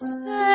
Savior,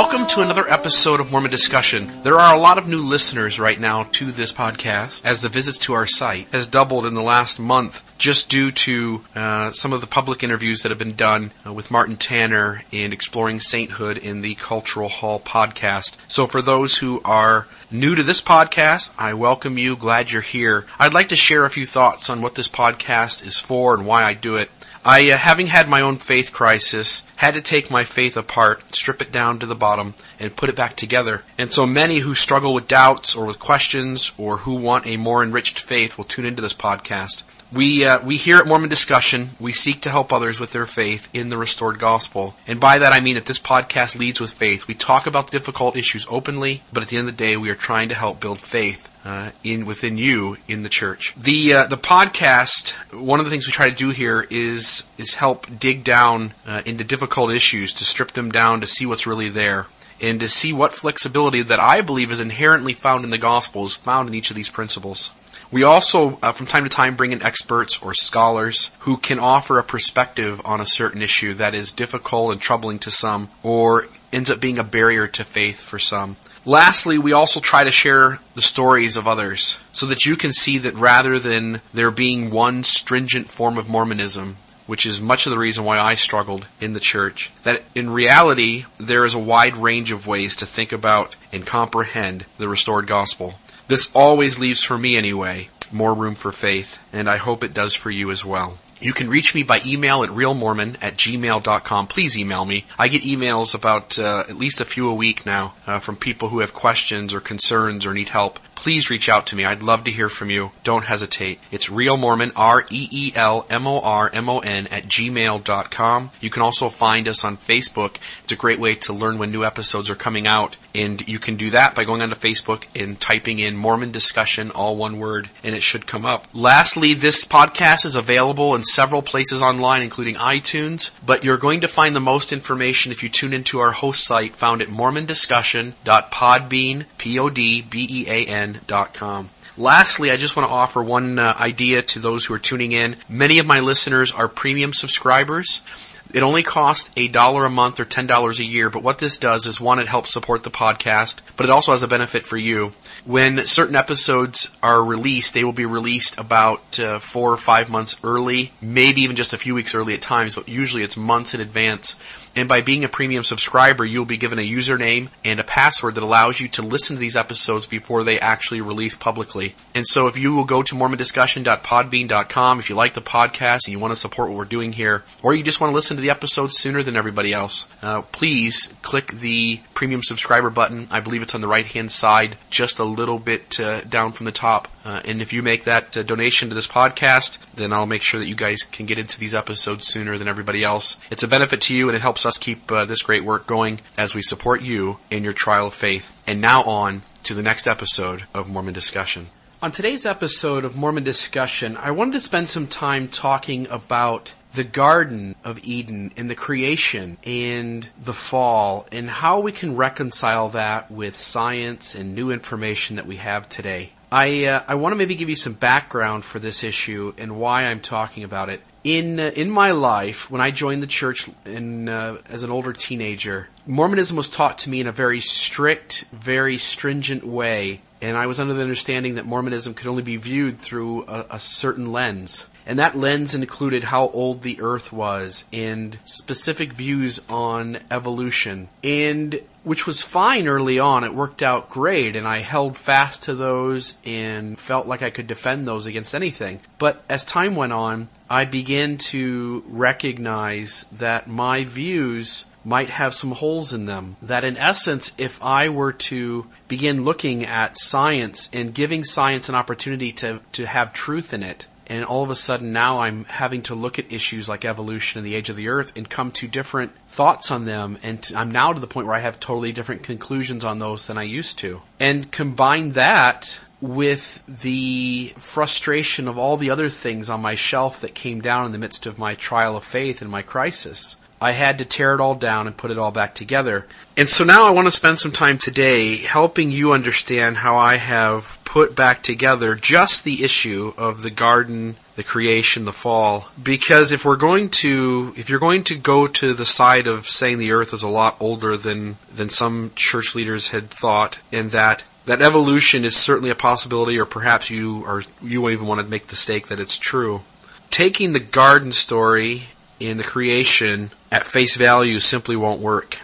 Welcome to another episode of Mormon Discussion. There are a lot of new listeners right now to this podcast as the visits to our site has doubled in the last month just due to uh, some of the public interviews that have been done uh, with Martin Tanner and Exploring Sainthood in the Cultural Hall podcast. So for those who are new to this podcast, I welcome you. Glad you're here. I'd like to share a few thoughts on what this podcast is for and why I do it. I, uh, having had my own faith crisis, had to take my faith apart, strip it down to the bottom, and put it back together. And so many who struggle with doubts or with questions or who want a more enriched faith will tune into this podcast. We, uh, we here at Mormon Discussion, we seek to help others with their faith in the restored gospel. And by that I mean that this podcast leads with faith. We talk about difficult issues openly, but at the end of the day, we are trying to help build faith uh, in within you in the church. The uh, the podcast. One of the things we try to do here is is help dig down uh, into difficult issues to strip them down to see what's really there. And to see what flexibility that I believe is inherently found in the gospel is found in each of these principles. We also, uh, from time to time, bring in experts or scholars who can offer a perspective on a certain issue that is difficult and troubling to some, or ends up being a barrier to faith for some. Lastly, we also try to share the stories of others so that you can see that rather than there being one stringent form of Mormonism, which is much of the reason why I struggled in the church, that in reality, there is a wide range of ways to think about and comprehend the restored gospel. This always leaves for me anyway, more room for faith, and I hope it does for you as well. You can reach me by email at reelmormon at gmail.com. Please email me. I get emails about uh, at least a few a week now uh, from people who have questions or concerns or need help. Please reach out to me. I'd love to hear from you. Don't hesitate. It's reelmormon, R-E-E-L-M-O-R-M-O-N at gmail.com. You can also find us on Facebook. It's a great way to learn when new episodes are coming out. And you can do that by going onto Facebook and typing in Mormon Discussion, all one word, and it should come up. Lastly, this podcast is available in several places online, including iTunes, but you're going to find the most information if you tune into our host site found at mormondiscussion.podbean, P-O-D-B-E-A-N dot com. Lastly, I just want to offer one uh, idea to those who are tuning in. Many of my listeners are premium subscribers. It only costs a dollar a month or ten dollars a year, but what this does is one, it helps support the podcast, but it also has a benefit for you. When certain episodes are released, they will be released about uh, four or five months early, maybe even just a few weeks early at times, but usually it's months in advance. And by being a premium subscriber, you'll be given a username and a password that allows you to listen to these episodes before they actually release publicly. And so if you will go to mormondiscussion.podbean.com, if you like the podcast and you want to support what we're doing here, or you just want to listen to the episode sooner than everybody else, uh, please click the premium subscriber button. I believe it's on the right hand side, just a little bit uh, down from the top. Uh, and if you make that uh, donation to this podcast, then I'll make sure that you guys can get into these episodes sooner than everybody else. It's a benefit to you and it helps us keep uh, this great work going as we support you in your trial of faith. And now on to the next episode of Mormon Discussion. On today's episode of Mormon Discussion, I wanted to spend some time talking about the Garden of Eden and the creation and the fall and how we can reconcile that with science and new information that we have today. I, uh, I want to maybe give you some background for this issue and why I'm talking about it. In, uh, in my life, when I joined the church in, uh, as an older teenager, Mormonism was taught to me in a very strict, very stringent way, and I was under the understanding that Mormonism could only be viewed through a, a certain lens. And that lens included how old the earth was and specific views on evolution. And which was fine early on. It worked out great and I held fast to those and felt like I could defend those against anything. But as time went on, I began to recognize that my views might have some holes in them. That in essence, if I were to begin looking at science and giving science an opportunity to, to have truth in it, and all of a sudden now I'm having to look at issues like evolution and the age of the earth and come to different thoughts on them and I'm now to the point where I have totally different conclusions on those than I used to. And combine that with the frustration of all the other things on my shelf that came down in the midst of my trial of faith and my crisis. I had to tear it all down and put it all back together. And so now I want to spend some time today helping you understand how I have put back together just the issue of the garden, the creation, the fall. Because if we're going to, if you're going to go to the side of saying the earth is a lot older than, than some church leaders had thought and that that evolution is certainly a possibility or perhaps you are, you even want to make the stake that it's true. Taking the garden story in the creation at face value simply won't work.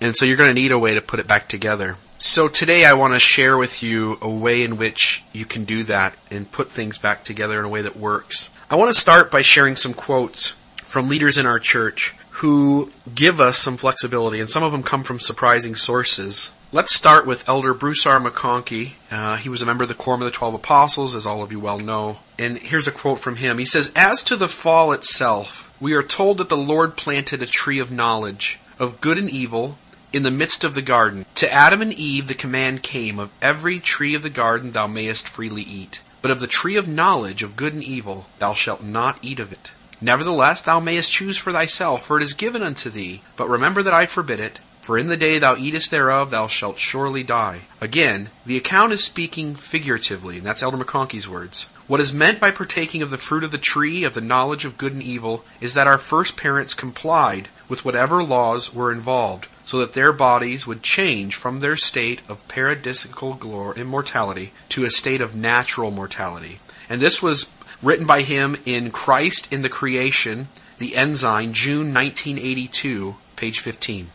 And so you're going to need a way to put it back together. So today I want to share with you a way in which you can do that and put things back together in a way that works. I want to start by sharing some quotes from leaders in our church who give us some flexibility and some of them come from surprising sources. Let's start with Elder Bruce R. McConkie. Uh, he was a member of the Quorum of the Twelve Apostles, as all of you well know. And here's a quote from him. He says, As to the fall itself, we are told that the Lord planted a tree of knowledge, of good and evil, in the midst of the garden. To Adam and Eve the command came, Of every tree of the garden thou mayest freely eat. But of the tree of knowledge of good and evil thou shalt not eat of it. Nevertheless thou mayest choose for thyself, for it is given unto thee. But remember that I forbid it. For in the day thou eatest thereof thou shalt surely die. Again, the account is speaking figuratively, and that's Elder McConkie's words. What is meant by partaking of the fruit of the tree of the knowledge of good and evil is that our first parents complied with whatever laws were involved, so that their bodies would change from their state of paradisical glory, immortality to a state of natural mortality. And this was written by him in Christ in the Creation, the Ensign, June 1982, page 15.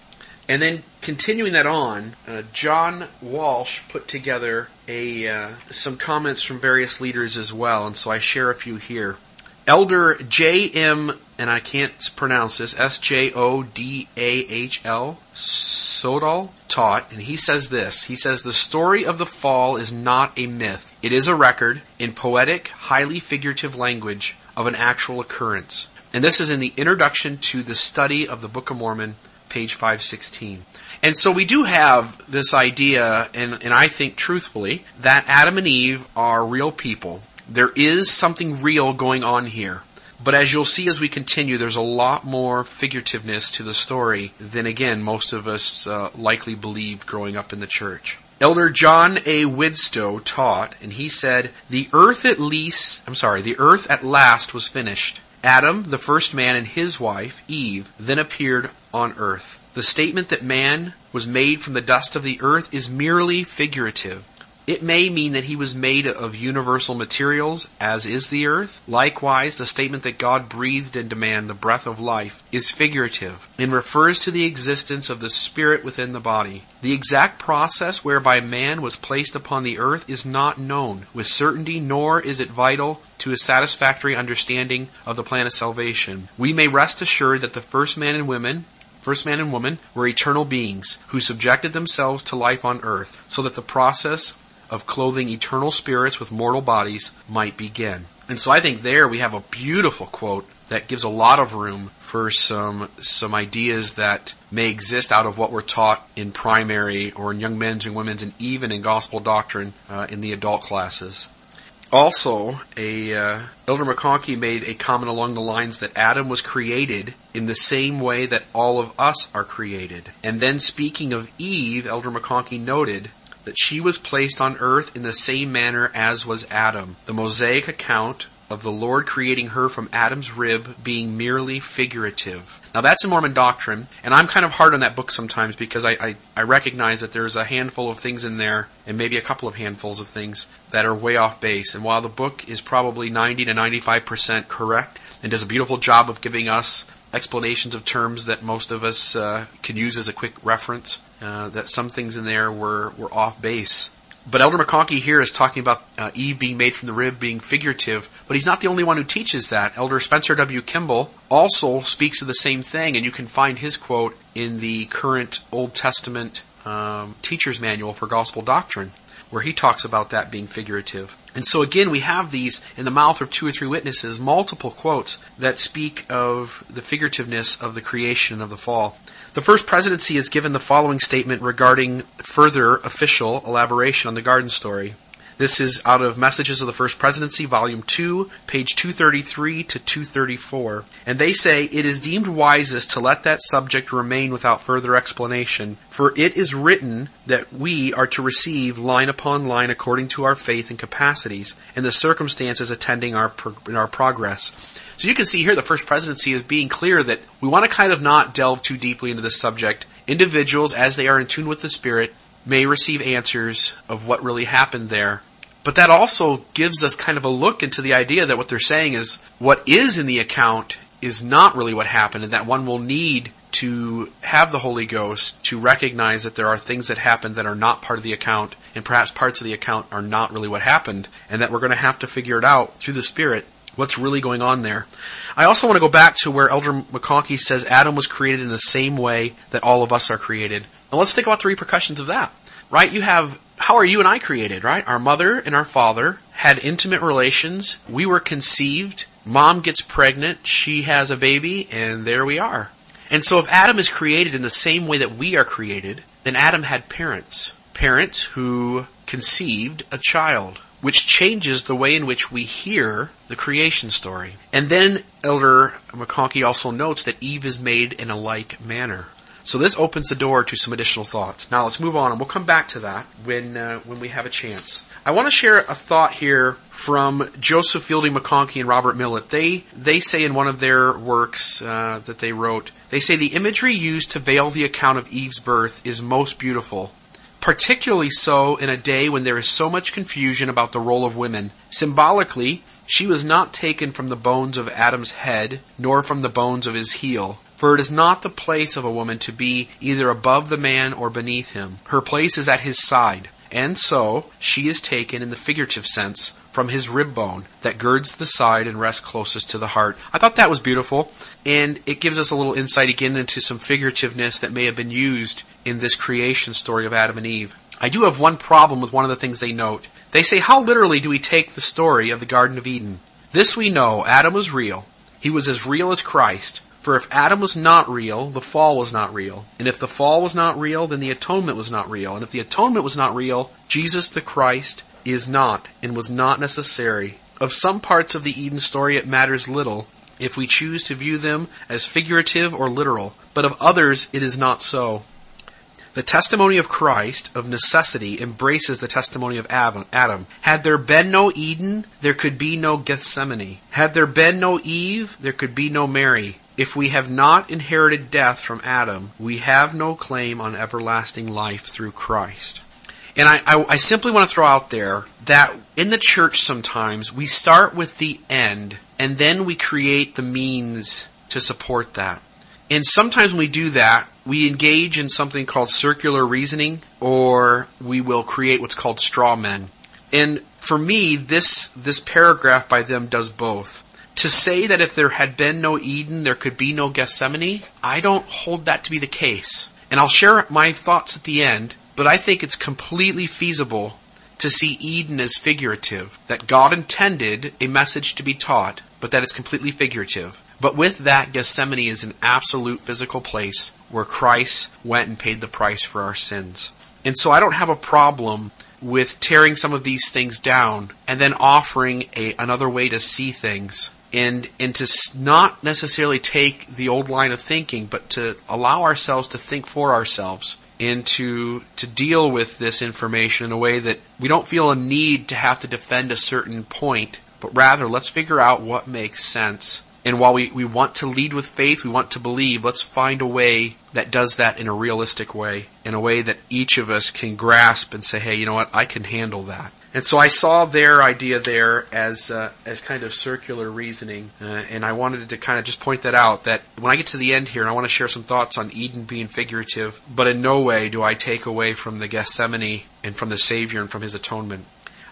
And then continuing that on, uh, John Walsh put together a uh, some comments from various leaders as well, and so I share a few here. Elder J. M. and I can't pronounce this S J O D A H L Sodal taught, and he says this. He says the story of the fall is not a myth. It is a record in poetic, highly figurative language of an actual occurrence. And this is in the introduction to the study of the Book of Mormon, page 516. And so we do have this idea, and, and I think truthfully, that Adam and Eve are real people. There is something real going on here. But as you'll see as we continue, there's a lot more figurativeness to the story than again most of us uh, likely believed growing up in the church. Elder John A. Widtsoe taught, and he said, the earth at least, I'm sorry, the earth at last was finished. Adam, the first man, and his wife, Eve, then appeared on earth. The statement that man was made from the dust of the earth is merely figurative. It may mean that he was made of universal materials, as is the earth. Likewise, the statement that God breathed into man the breath of life is figurative and refers to the existence of the spirit within the body. The exact process whereby man was placed upon the earth is not known with certainty, nor is it vital to a satisfactory understanding of the plan of salvation. We may rest assured that the first man and women, first man and woman, were eternal beings who subjected themselves to life on earth so that the process of clothing eternal spirits with mortal bodies might begin. And so I think there we have a beautiful quote that gives a lot of room for some some ideas that may exist out of what we're taught in primary or in young men's and women's and even in gospel doctrine uh, in the adult classes. Also, a uh, Elder McConkie made a comment along the lines that Adam was created in the same way that all of us are created. And then speaking of Eve, Elder McConkie noted that she was placed on earth in the same manner as was Adam. The Mosaic account of the Lord creating her from Adam's rib being merely figurative. Now that's a Mormon doctrine, and I'm kind of hard on that book sometimes because I, I, I, recognize that there's a handful of things in there, and maybe a couple of handfuls of things that are way off base. And while the book is probably 90 to 95% correct, and does a beautiful job of giving us explanations of terms that most of us uh, can use as a quick reference, uh, that some things in there were, were off base. But Elder McConkie here is talking about uh, Eve being made from the rib being figurative, but he's not the only one who teaches that. Elder Spencer W. Kimball also speaks of the same thing, and you can find his quote in the current Old Testament um, teacher's manual for gospel doctrine where he talks about that being figurative. And so again, we have these in the mouth of two or three witnesses, multiple quotes that speak of the figurativeness of the creation of the fall. The first presidency is given the following statement regarding further official elaboration on the garden story. This is out of Messages of the First Presidency, Volume 2, page 233 to 234. And they say, It is deemed wisest to let that subject remain without further explanation, for it is written that we are to receive line upon line according to our faith and capacities, and the circumstances attending our, pro- our progress. So you can see here the First Presidency is being clear that we want to kind of not delve too deeply into this subject. Individuals, as they are in tune with the Spirit, may receive answers of what really happened there. But that also gives us kind of a look into the idea that what they're saying is what is in the account is not really what happened and that one will need to have the Holy Ghost to recognize that there are things that happened that are not part of the account and perhaps parts of the account are not really what happened and that we're going to have to figure it out through the Spirit what's really going on there. I also want to go back to where Elder McConkie says Adam was created in the same way that all of us are created. Now let's think about the repercussions of that. Right? You have, how are you and I created, right? Our mother and our father had intimate relations. We were conceived. Mom gets pregnant. She has a baby and there we are. And so if Adam is created in the same way that we are created, then Adam had parents. Parents who conceived a child which changes the way in which we hear the creation story. And then Elder McConkie also notes that Eve is made in a like manner. So this opens the door to some additional thoughts. Now let's move on, and we'll come back to that when uh, when we have a chance. I want to share a thought here from Joseph Fielding McConkie and Robert Millet. They they say in one of their works uh, that they wrote, they say the imagery used to veil the account of Eve's birth is most beautiful particularly so in a day when there is so much confusion about the role of women. Symbolically, she was not taken from the bones of Adam's head, nor from the bones of his heel. For it is not the place of a woman to be either above the man or beneath him. Her place is at his side. And so, she is taken in the figurative sense from his rib bone that girds the side and rests closest to the heart. I thought that was beautiful, and it gives us a little insight again into some figurativeness that may have been used in this creation story of Adam and Eve. I do have one problem with one of the things they note. They say, how literally do we take the story of the Garden of Eden? This we know, Adam was real. He was as real as Christ. For if Adam was not real, the fall was not real. And if the fall was not real, then the atonement was not real. And if the atonement was not real, Jesus the Christ is not and was not necessary. Of some parts of the Eden story it matters little if we choose to view them as figurative or literal, but of others it is not so. The testimony of Christ, of necessity, embraces the testimony of Adam. Had there been no Eden, there could be no Gethsemane. Had there been no Eve, there could be no Mary. If we have not inherited death from Adam, we have no claim on everlasting life through Christ. And I, I, I simply want to throw out there that in the church sometimes we start with the end and then we create the means to support that. And sometimes when we do that, we engage in something called circular reasoning or we will create what's called straw men. And for me, this, this paragraph by them does both. To say that if there had been no Eden, there could be no Gethsemane, I don't hold that to be the case. And I'll share my thoughts at the end, but I think it's completely feasible to see Eden as figurative, that God intended a message to be taught, but that it's completely figurative. But with that, Gethsemane is an absolute physical place where Christ went and paid the price for our sins. And so I don't have a problem with tearing some of these things down and then offering a, another way to see things and, and to not necessarily take the old line of thinking, but to allow ourselves to think for ourselves and to, to deal with this information in a way that we don't feel a need to have to defend a certain point, but rather let's figure out what makes sense and while we, we want to lead with faith, we want to believe, let's find a way that does that in a realistic way, in a way that each of us can grasp and say, hey, you know what, I can handle that. And so I saw their idea there as uh, as kind of circular reasoning, uh, and I wanted to kind of just point that out. That when I get to the end here, and I want to share some thoughts on Eden being figurative, but in no way do I take away from the Gethsemane and from the Savior and from His atonement.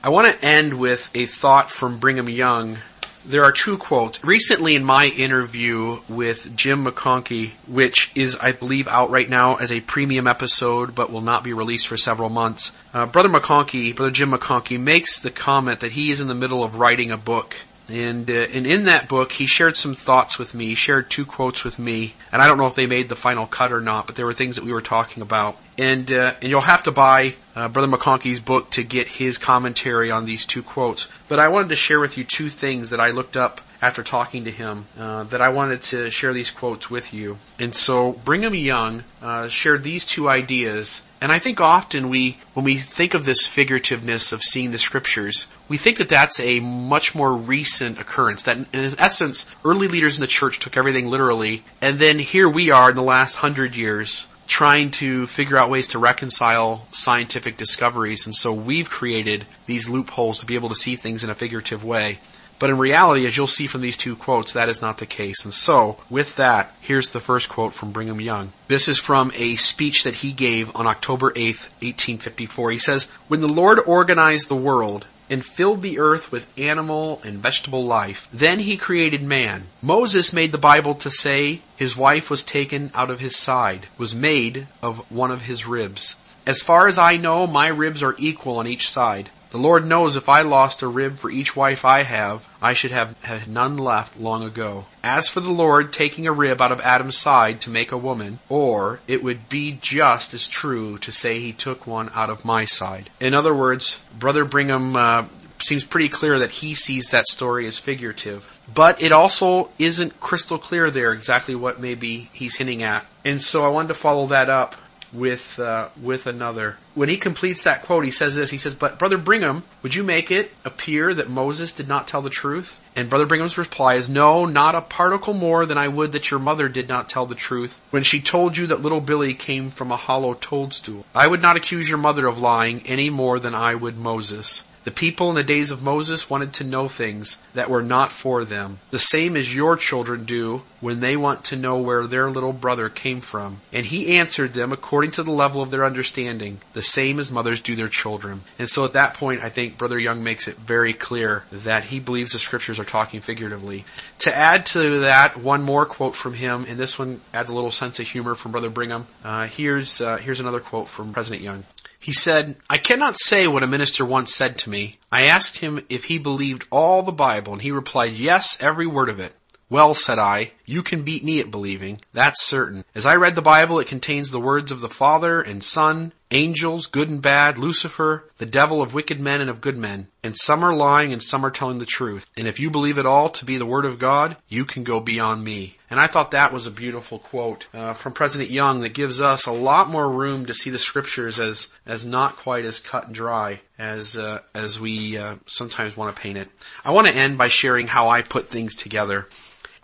I want to end with a thought from Brigham Young there are two quotes. Recently in my interview with Jim McConkie, which is, I believe, out right now as a premium episode, but will not be released for several months, uh, Brother McConkie, Brother Jim McConkie, makes the comment that he is in the middle of writing a book and, uh, and in that book, he shared some thoughts with me. He shared two quotes with me, and I don't know if they made the final cut or not, but there were things that we were talking about. And uh, and you'll have to buy uh, Brother McConkie's book to get his commentary on these two quotes. But I wanted to share with you two things that I looked up after talking to him uh, that I wanted to share these quotes with you. And so Brigham Young uh, shared these two ideas and I think often we, when we think of this figurativeness of seeing the scriptures, we think that that's a much more recent occurrence. That in essence, early leaders in the church took everything literally, and then here we are in the last hundred years trying to figure out ways to reconcile scientific discoveries, and so we've created these loopholes to be able to see things in a figurative way. But in reality, as you'll see from these two quotes, that is not the case. And so, with that, here's the first quote from Brigham Young. This is from a speech that he gave on October 8th, 1854. He says, When the Lord organized the world, and filled the earth with animal and vegetable life. Then he created man. Moses made the Bible to say his wife was taken out of his side, was made of one of his ribs. As far as I know, my ribs are equal on each side. The Lord knows if I lost a rib for each wife I have, I should have had none left long ago. As for the Lord taking a rib out of Adam's side to make a woman, or it would be just as true to say he took one out of my side. In other words, Brother Brigham uh, seems pretty clear that he sees that story as figurative. But it also isn't crystal clear there exactly what maybe he's hinting at. And so I wanted to follow that up with uh, with another. When he completes that quote, he says this. He says, "But brother Brigham, would you make it appear that Moses did not tell the truth?" And brother Brigham's reply is, "No, not a particle more than I would that your mother did not tell the truth when she told you that little Billy came from a hollow toadstool. I would not accuse your mother of lying any more than I would Moses." The people in the days of Moses wanted to know things that were not for them, the same as your children do when they want to know where their little brother came from. And he answered them according to the level of their understanding, the same as mothers do their children. And so at that point, I think Brother Young makes it very clear that he believes the scriptures are talking figuratively. To add to that, one more quote from him, and this one adds a little sense of humor from Brother Brigham. Uh, here's uh, here's another quote from President Young. He said, I cannot say what a minister once said to me. I asked him if he believed all the Bible, and he replied, yes, every word of it. Well, said I, you can beat me at believing. That's certain. As I read the Bible, it contains the words of the Father and Son, angels, good and bad, Lucifer, the devil of wicked men and of good men. And some are lying and some are telling the truth. And if you believe it all to be the Word of God, you can go beyond me. And I thought that was a beautiful quote uh, from President Young that gives us a lot more room to see the scriptures as as not quite as cut and dry as uh, as we uh, sometimes want to paint it. I want to end by sharing how I put things together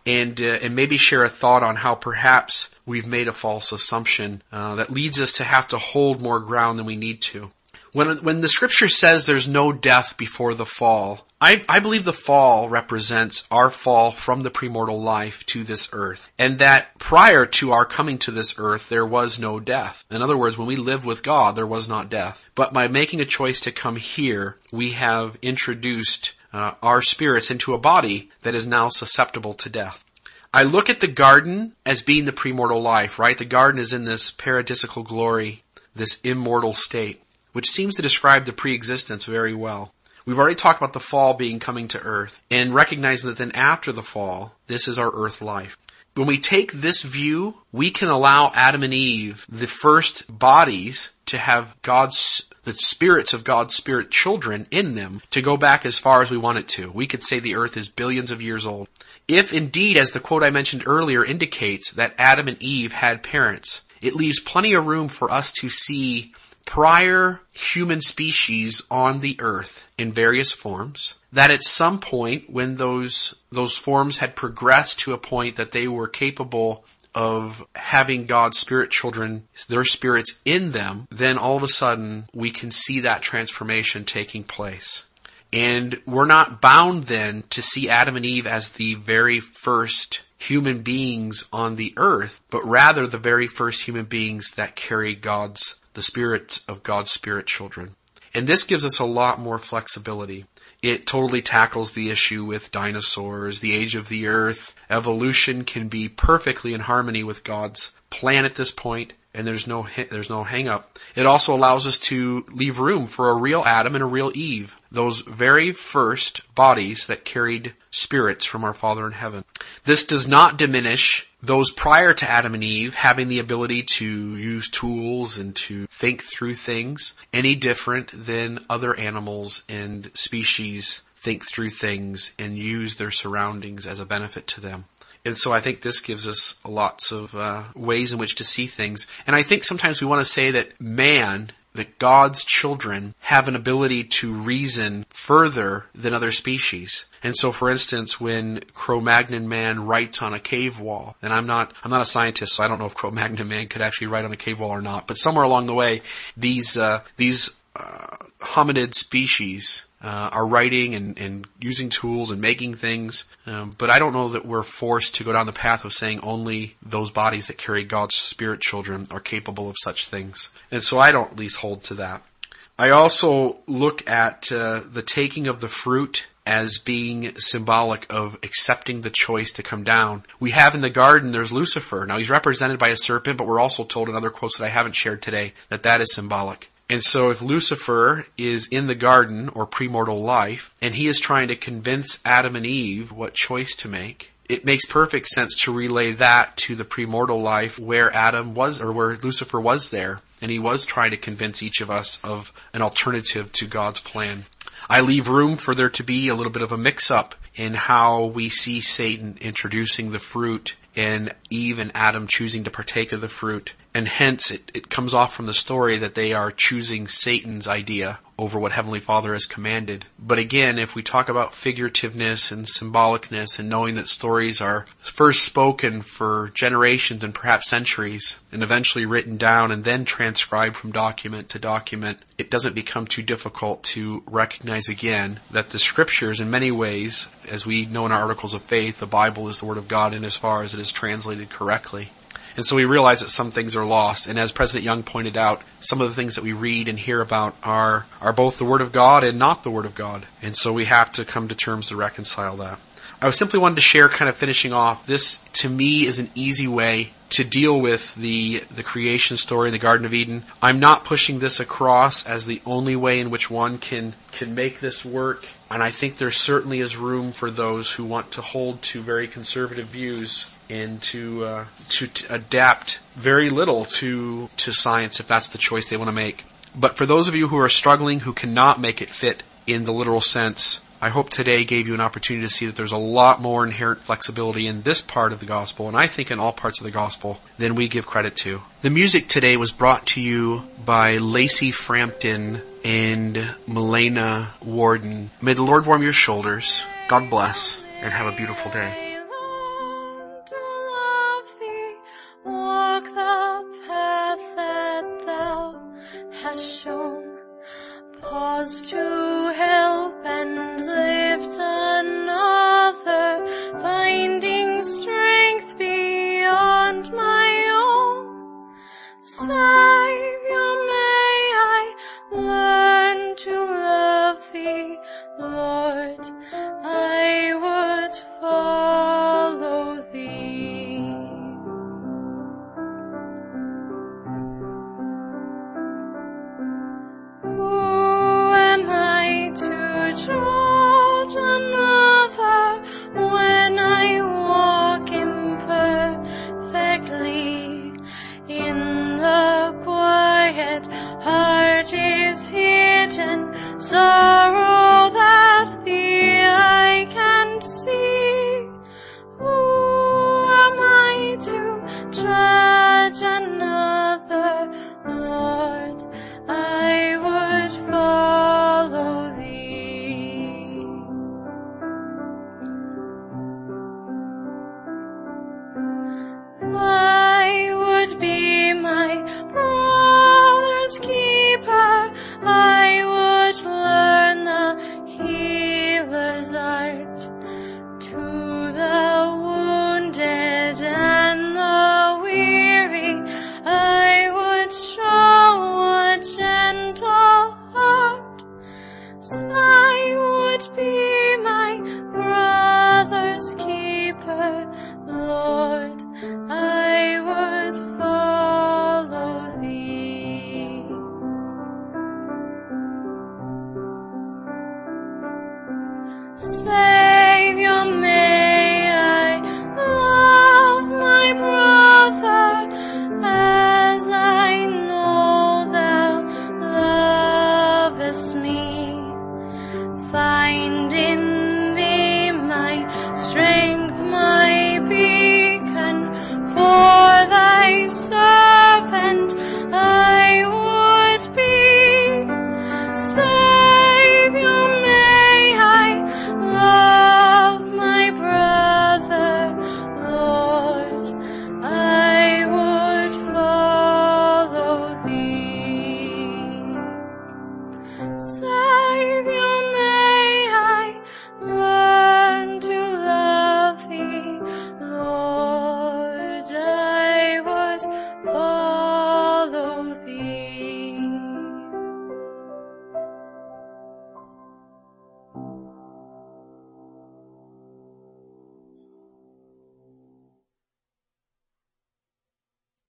and uh, and maybe share a thought on how perhaps we've made a false assumption uh, that leads us to have to hold more ground than we need to. When when the scripture says there's no death before the fall, I, I believe the fall represents our fall from the premortal life to this earth, and that prior to our coming to this earth, there was no death. In other words, when we lived with God, there was not death. But by making a choice to come here, we have introduced uh, our spirits into a body that is now susceptible to death. I look at the garden as being the premortal life, right? The garden is in this paradisical glory, this immortal state, which seems to describe the preexistence very well. We've already talked about the fall being coming to earth and recognizing that then after the fall, this is our earth life. When we take this view, we can allow Adam and Eve, the first bodies, to have God's the spirits of God's spirit children in them to go back as far as we want it to. We could say the earth is billions of years old. If indeed, as the quote I mentioned earlier indicates, that Adam and Eve had parents, it leaves plenty of room for us to see prior human species on the earth in various forms that at some point when those those forms had progressed to a point that they were capable of having God's spirit children, their spirits in them, then all of a sudden we can see that transformation taking place. And we're not bound then to see Adam and Eve as the very first human beings on the earth, but rather the very first human beings that carry God's, the spirits of God's spirit children. And this gives us a lot more flexibility. It totally tackles the issue with dinosaurs, the age of the earth. Evolution can be perfectly in harmony with God's plan at this point and there's no there's no hang up. It also allows us to leave room for a real Adam and a real Eve, those very first bodies that carried spirits from our Father in heaven. This does not diminish those prior to Adam and Eve having the ability to use tools and to think through things any different than other animals and species think through things and use their surroundings as a benefit to them. And so I think this gives us lots of uh, ways in which to see things. And I think sometimes we want to say that man, that God's children have an ability to reason further than other species. And so, for instance, when Cro-Magnon man writes on a cave wall, and I'm not, I'm not a scientist, so I don't know if Cro-Magnon man could actually write on a cave wall or not, but somewhere along the way, these, uh, these, uh, hominid species uh, are writing and, and, using tools and making things. Um, but I don't know that we're forced to go down the path of saying only those bodies that carry God's spirit children are capable of such things. And so I don't at least hold to that. I also look at uh, the taking of the fruit as being symbolic of accepting the choice to come down. We have in the garden, there's Lucifer. Now he's represented by a serpent, but we're also told in other quotes that I haven't shared today that that is symbolic. And so if Lucifer is in the garden or premortal life and he is trying to convince Adam and Eve what choice to make, it makes perfect sense to relay that to the premortal life where Adam was or where Lucifer was there and he was trying to convince each of us of an alternative to God's plan. I leave room for there to be a little bit of a mix up in how we see Satan introducing the fruit and Eve and Adam choosing to partake of the fruit and hence it, it comes off from the story that they are choosing Satan's idea over what Heavenly Father has commanded. But again, if we talk about figurativeness and symbolicness and knowing that stories are first spoken for generations and perhaps centuries and eventually written down and then transcribed from document to document, it doesn't become too difficult to recognize again that the scriptures in many ways, as we know in our articles of faith, the Bible is the Word of God in as far as it is translated correctly. And so we realize that some things are lost. And as President Young pointed out, some of the things that we read and hear about are, are both the Word of God and not the Word of God. And so we have to come to terms to reconcile that. I simply wanted to share kind of finishing off. This to me is an easy way to deal with the, the creation story in the Garden of Eden. I'm not pushing this across as the only way in which one can, can make this work. And I think there certainly is room for those who want to hold to very conservative views and to uh, to t- adapt very little to to science if that's the choice they want to make. But for those of you who are struggling, who cannot make it fit in the literal sense, I hope today gave you an opportunity to see that there's a lot more inherent flexibility in this part of the gospel, and I think in all parts of the gospel, than we give credit to. The music today was brought to you by Lacey Frampton and Milena Warden. May the Lord warm your shoulders. God bless, and have a beautiful day. Hidden